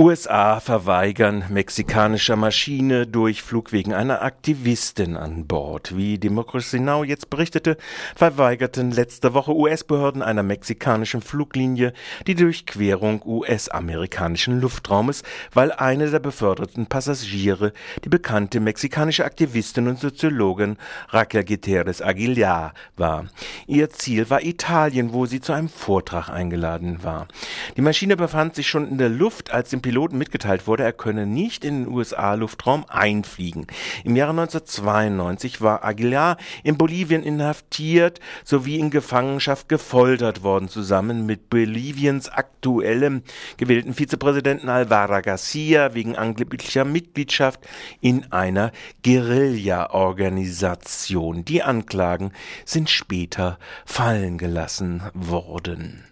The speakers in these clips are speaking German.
USA verweigern mexikanischer Maschine Durchflug wegen einer Aktivistin an Bord. Wie Democracy Now! jetzt berichtete, verweigerten letzte Woche US-Behörden einer mexikanischen Fluglinie die Durchquerung US-amerikanischen Luftraumes, weil eine der beförderten Passagiere die bekannte mexikanische Aktivistin und Soziologin Raquel Guterres Aguilar war. Ihr Ziel war Italien, wo sie zu einem Vortrag eingeladen war. Die Maschine befand sich schon in der Luft, als dem Piloten mitgeteilt wurde, er könne nicht in den USA-Luftraum einfliegen. Im Jahre 1992 war Aguilar in Bolivien inhaftiert sowie in Gefangenschaft gefoltert worden, zusammen mit Boliviens aktuellem gewählten Vizepräsidenten Alvaro Garcia wegen angeblicher Mitgliedschaft in einer Guerilla-Organisation. Die Anklagen sind später fallen gelassen worden.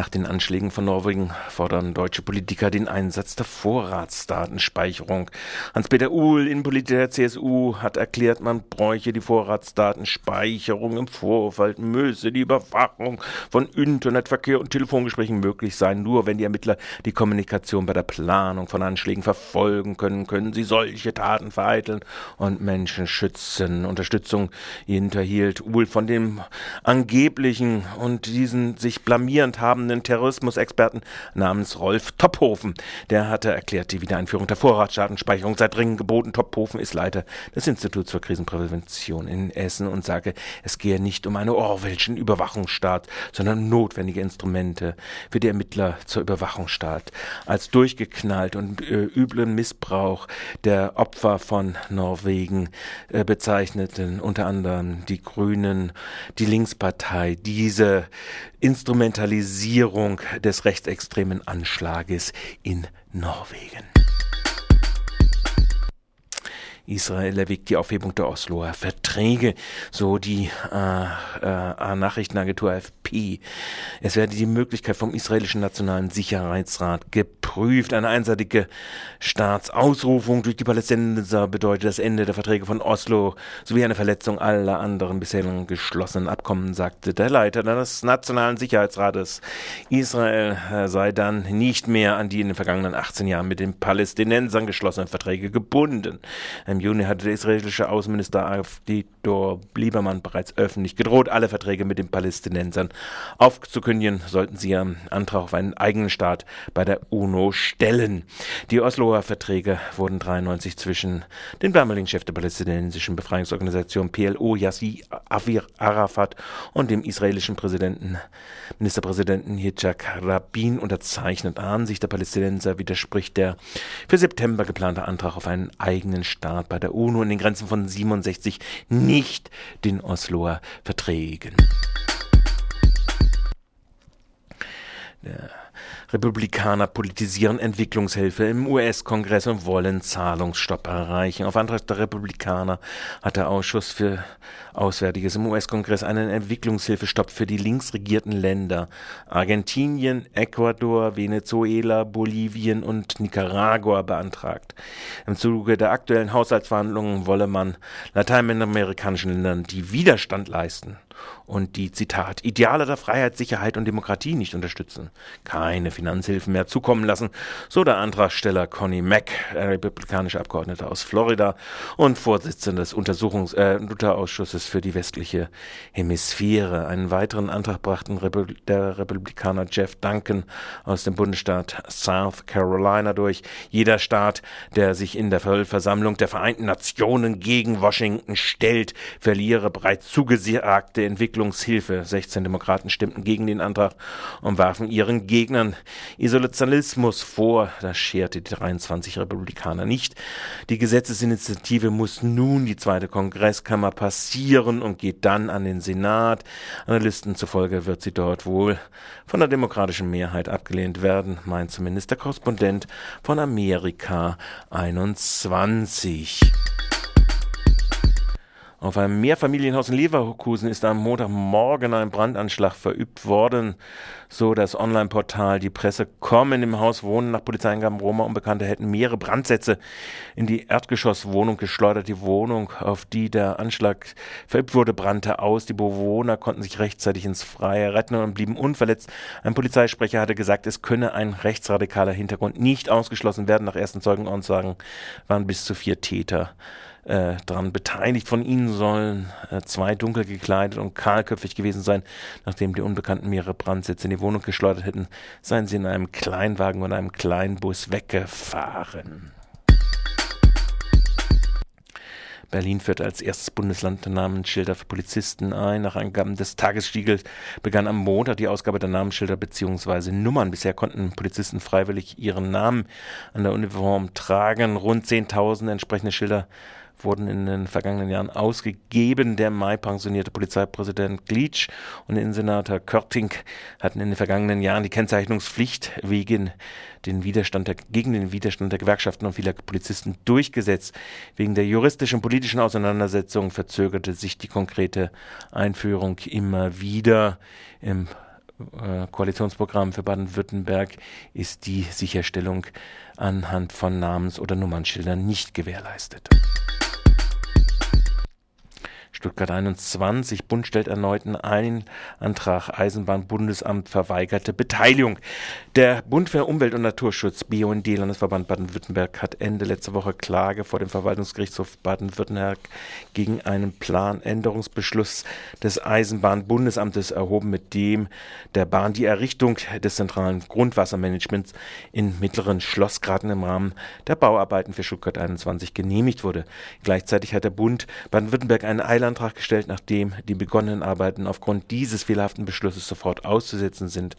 Nach den Anschlägen von Norwegen fordern deutsche Politiker den Einsatz der Vorratsdatenspeicherung. Hans-Peter Uhl, Innenpolitiker der CSU, hat erklärt, man bräuche die Vorratsdatenspeicherung im Vorfeld, müsse die Überwachung von Internetverkehr und Telefongesprächen möglich sein. Nur wenn die Ermittler die Kommunikation bei der Planung von Anschlägen verfolgen können, können sie solche Taten vereiteln und Menschen schützen. Unterstützung hinterhielt Uhl von dem angeblichen und diesen sich blamierend haben namenen Terrorismusexperten namens Rolf Tophofen. Der hatte erklärt, die Wiedereinführung der Vorratsdatenspeicherung sei dringend geboten. Tophofen ist Leiter des Instituts für Krisenprävention in Essen und sage, es gehe nicht um einen Orwellschen Überwachungsstaat, sondern notwendige Instrumente für die Ermittler zur Überwachungsstaat. Als durchgeknallt und äh, üblen Missbrauch der Opfer von Norwegen äh, bezeichneten unter anderem die Grünen, die Linkspartei, diese Instrumentalisierung des rechtsextremen Anschlages in Norwegen. Israel erwägt die Aufhebung der Osloer Verträge, so die äh, äh, Nachrichtenagentur AFP. Es werde die Möglichkeit vom israelischen Nationalen Sicherheitsrat geprüft. Eine einseitige Staatsausrufung durch die Palästinenser bedeutet das Ende der Verträge von Oslo sowie eine Verletzung aller anderen bisher geschlossenen Abkommen, sagte der Leiter des Nationalen Sicherheitsrates. Israel äh, sei dann nicht mehr an die in den vergangenen 18 Jahren mit den Palästinensern geschlossenen Verträge gebunden. Im Juni hatte der israelische Außenminister Avdor Liebermann bereits öffentlich gedroht, alle Verträge mit den Palästinensern aufzukündigen, sollten sie ihren Antrag auf einen eigenen Staat bei der UNO stellen. Die Osloer Verträge wurden 93 zwischen dem damaligen Chef der palästinensischen Befreiungsorganisation PLO, Yassi Arafat, und dem israelischen Präsidenten, Ministerpräsidenten Yitzhak Rabin unterzeichnet. Ansicht der Palästinenser widerspricht der für September geplante Antrag auf einen eigenen Staat Staat bei der UNO in den Grenzen von 67 nicht den Osloer Verträgen. Der Republikaner politisieren Entwicklungshilfe im US-Kongress und wollen Zahlungsstopp erreichen. Auf Antrag der Republikaner hat der Ausschuss für Auswärtiges im US-Kongress einen Entwicklungshilfestopp für die linksregierten Länder Argentinien, Ecuador, Venezuela, Bolivien und Nicaragua beantragt. Im Zuge der aktuellen Haushaltsverhandlungen wolle man lateinamerikanischen Ländern die Widerstand leisten und die, Zitat, Ideale der Freiheit, Sicherheit und Demokratie nicht unterstützen, keine Finanzhilfen mehr zukommen lassen, so der Antragsteller Connie Mack, republikanische Abgeordnete aus Florida und Vorsitzender des Untersuchungs äh, Unterausschusses für die westliche Hemisphäre. Einen weiteren Antrag brachten Repu der Republikaner Jeff Duncan aus dem Bundesstaat South Carolina durch. Jeder Staat, der sich in der Vollversammlung der Vereinten Nationen gegen Washington stellt, verliere bereits zugesagte Entwicklungshilfe. 16 Demokraten stimmten gegen den Antrag und warfen ihren Gegnern Isolationismus vor. Das scherte die 23 Republikaner nicht. Die Gesetzesinitiative muss nun die zweite Kongresskammer passieren und geht dann an den Senat. Analysten zufolge wird sie dort wohl von der demokratischen Mehrheit abgelehnt werden, meint zumindest der Korrespondent von Amerika 21. Auf einem Mehrfamilienhaus in Leverkusen ist am Montagmorgen ein Brandanschlag verübt worden, so das Online-Portal Die Presse kommen im Haus wohnen nach Polizeiangaben Roma Unbekannte hätten mehrere Brandsätze in die Erdgeschosswohnung geschleudert. Die Wohnung, auf die der Anschlag verübt wurde, brannte aus. Die Bewohner konnten sich rechtzeitig ins Freie retten und blieben unverletzt. Ein Polizeisprecher hatte gesagt, es könne ein rechtsradikaler Hintergrund nicht ausgeschlossen werden. Nach ersten Zeugenaussagen waren bis zu vier Täter äh, daran beteiligt. Von ihnen sollen äh, zwei dunkel gekleidet und kahlköpfig gewesen sein. Nachdem die Unbekannten mehrere Brandsätze in die Wohnung geschleudert hätten, seien sie in einem Kleinwagen und einem Kleinbus weggefahren. Berlin führte als erstes Bundesland Namensschilder für Polizisten ein. Nach Angaben des Tagesspiegels begann am Montag die Ausgabe der Namensschilder bzw. Nummern. Bisher konnten Polizisten freiwillig ihren Namen an der Uniform tragen. Rund 10.000 entsprechende Schilder wurden in den vergangenen Jahren ausgegeben. Der Mai pensionierte Polizeipräsident Glitsch und Innensenator Körting hatten in den vergangenen Jahren die Kennzeichnungspflicht wegen den Widerstand der, gegen den Widerstand der Gewerkschaften und vieler Polizisten durchgesetzt. Wegen der juristischen und politischen Auseinandersetzung verzögerte sich die konkrete Einführung immer wieder. Im äh, Koalitionsprogramm für Baden-Württemberg ist die Sicherstellung anhand von Namens- oder Nummernschildern nicht gewährleistet. Stuttgart 21. Bund stellt erneuten einen Antrag. Eisenbahnbundesamt verweigerte Beteiligung. Der Bund für Umwelt und Naturschutz, BUND, Landesverband Baden-Württemberg, hat Ende letzter Woche Klage vor dem Verwaltungsgerichtshof Baden-Württemberg gegen einen Planänderungsbeschluss des Eisenbahnbundesamtes erhoben, mit dem der Bahn die Errichtung des zentralen Grundwassermanagements in mittleren Schlossgraten im Rahmen der Bauarbeiten für Stuttgart 21 genehmigt wurde. Gleichzeitig hat der Bund Baden-Württemberg einen Eiland Antrag gestellt, nachdem die begonnenen Arbeiten aufgrund dieses fehlerhaften Beschlusses sofort auszusetzen sind.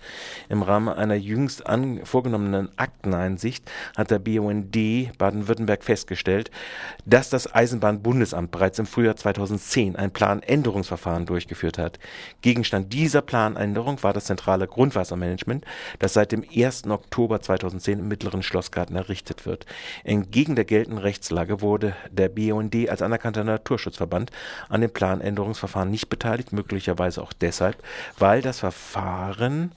Im Rahmen einer jüngst vorgenommenen Akteneinsicht hat der BUND Baden-Württemberg festgestellt, dass das Eisenbahnbundesamt bereits im Frühjahr 2010 ein Planänderungsverfahren durchgeführt hat. Gegenstand dieser Planänderung war das zentrale Grundwassermanagement, das seit dem 1. Oktober 2010 im Mittleren Schlossgarten errichtet wird. Entgegen der geltenden Rechtslage wurde der BUND als anerkannter Naturschutzverband an an dem Planänderungsverfahren nicht beteiligt, möglicherweise auch deshalb, weil das Verfahren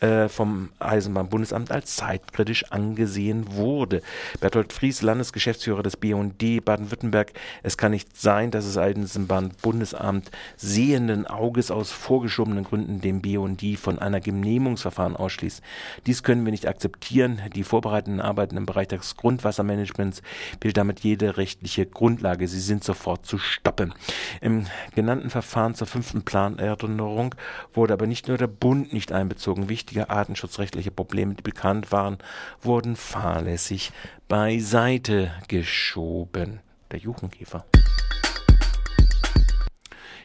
äh, vom Eisenbahnbundesamt als zeitkritisch angesehen wurde. Bertolt Fries, Landesgeschäftsführer des BUND Baden-Württemberg, es kann nicht sein, dass das Eisenbahnbundesamt sehenden Auges aus vorgeschobenen Gründen dem BUND von einer Genehmungsverfahren ausschließt. Dies können wir nicht akzeptieren. Die vorbereitenden Arbeiten im Bereich des Grundwassermanagements bildet damit jede rechtliche Grundlage. Sie sind sofort zu stoppen. Im genannten Verfahren zur fünften Planänderung wurde aber nicht nur der Bund nicht einbezogen. Wichtig wichtige artenschutzrechtliche Probleme, die bekannt waren, wurden fahrlässig beiseite geschoben. Der Juchenkäfer.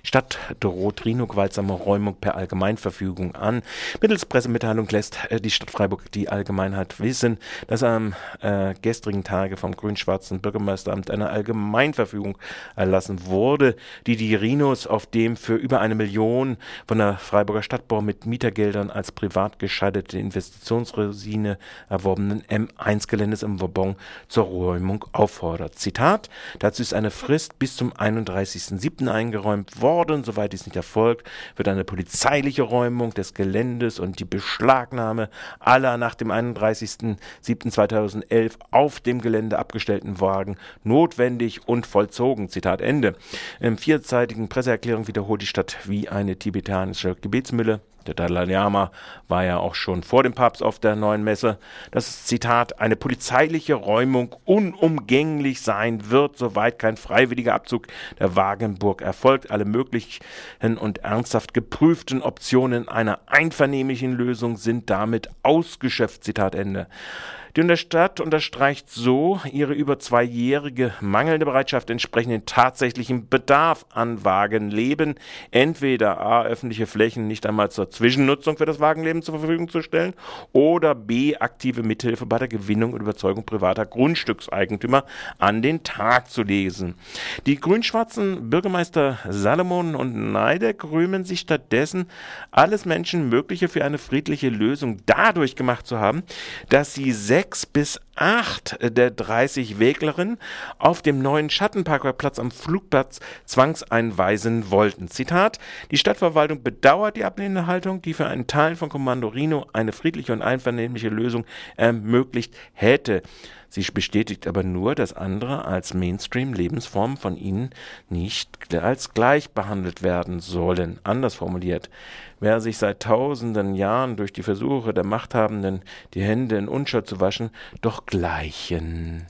Stadt droht Rhino-gewaltsame Räumung per Allgemeinverfügung an. Mittels Pressemitteilung lässt äh, die Stadt Freiburg die Allgemeinheit wissen, dass am äh, gestrigen Tage vom grün-schwarzen Bürgermeisteramt eine Allgemeinverfügung erlassen wurde, die die Rhinos auf dem für über eine Million von der Freiburger Stadtbau mit Mietergeldern als privat gescheiterte Investitionsresine erworbenen M1-Geländes im Vauban zur Räumung auffordert. Zitat, dazu ist eine Frist bis zum 31.07. eingeräumt worden worden. Soweit dies nicht erfolgt, wird eine polizeiliche Räumung des Geländes und die Beschlagnahme aller nach dem 31.07.2011 auf dem Gelände abgestellten Wagen notwendig und vollzogen. Zitat Ende. Im vierzeitigen Presseerklärung wiederholt die Stadt wie eine tibetanische Gebetsmülle der Dalai Lama war ja auch schon vor dem Papst auf der neuen Messe, dass Zitat eine polizeiliche Räumung unumgänglich sein wird, soweit kein freiwilliger Abzug der Wagenburg erfolgt. Alle möglichen und ernsthaft geprüften Optionen einer einvernehmlichen Lösung sind damit ausgeschöpft. Zitat Ende. Die Stadt unterstreicht so ihre über zweijährige mangelnde Bereitschaft, entsprechend den tatsächlichen Bedarf an Wagenleben, entweder A, öffentliche Flächen nicht einmal zur Zwischennutzung für das Wagenleben zur Verfügung zu stellen oder B, aktive Mithilfe bei der Gewinnung und Überzeugung privater Grundstückseigentümer an den Tag zu lesen. Die grün-schwarzen Bürgermeister Salomon und Neideck rühmen sich stattdessen, alles Menschen Mögliche für eine friedliche Lösung dadurch gemacht zu haben, dass sie selbst sechs bis acht der 30 Weglerinnen auf dem neuen Schattenparkplatz am Flugplatz zwangseinweisen wollten. Zitat, die Stadtverwaltung bedauert die ablehnende Haltung, die für einen Teil von Kommando Rino eine friedliche und einvernehmliche Lösung ermöglicht hätte. Sie bestätigt aber nur, dass andere als Mainstream-Lebensformen von ihnen nicht als gleich behandelt werden sollen. Anders formuliert, wer sich seit tausenden Jahren durch die Versuche der Machthabenden die Hände in Unschuld zu waschen, doch gleichen.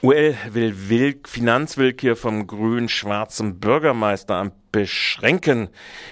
UL will Will Finanzwillkür vom grün-schwarzen Bürgermeisteramt beschränken.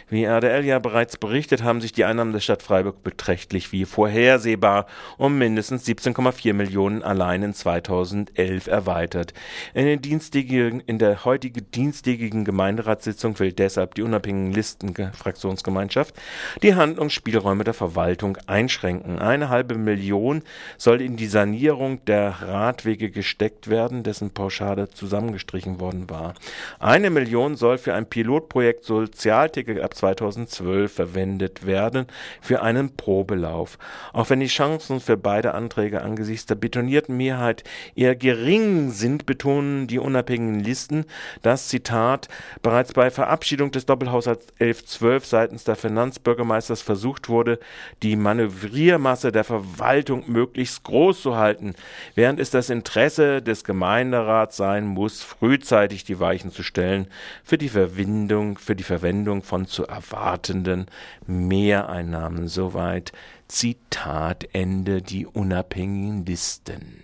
Wie RDL ja bereits berichtet, haben sich die Einnahmen der Stadt Freiburg beträchtlich wie vorhersehbar um mindestens 17,4 Millionen allein in 2011 erweitert. In, in der heutigen dienstägigen Gemeinderatssitzung will deshalb die unabhängigen Listenfraktionsgemeinschaft die Handlungsspielräume der Verwaltung einschränken. Eine halbe Million soll in die Sanierung der Radwege gesteckt werden, dessen Pauschale zusammengestrichen worden war. Eine Million soll für ein Pilot Pilotprojekt Sozialticket ab 2012 verwendet werden für einen Probelauf. Auch wenn die Chancen für beide Anträge angesichts der betonierten Mehrheit eher gering sind, betonen die unabhängigen Listen, dass Zitat bereits bei Verabschiedung des Doppelhaushalts 1112 seitens der Finanzbürgermeisters versucht wurde, die Manövriermasse der Verwaltung möglichst groß zu halten, während es das Interesse des Gemeinderats sein muss, frühzeitig die Weichen zu stellen für die Verwindung Verwendung, für die Verwendung von zu erwartenden Mehreinnahmen. Soweit Zitat Ende die unabhängigen Listen.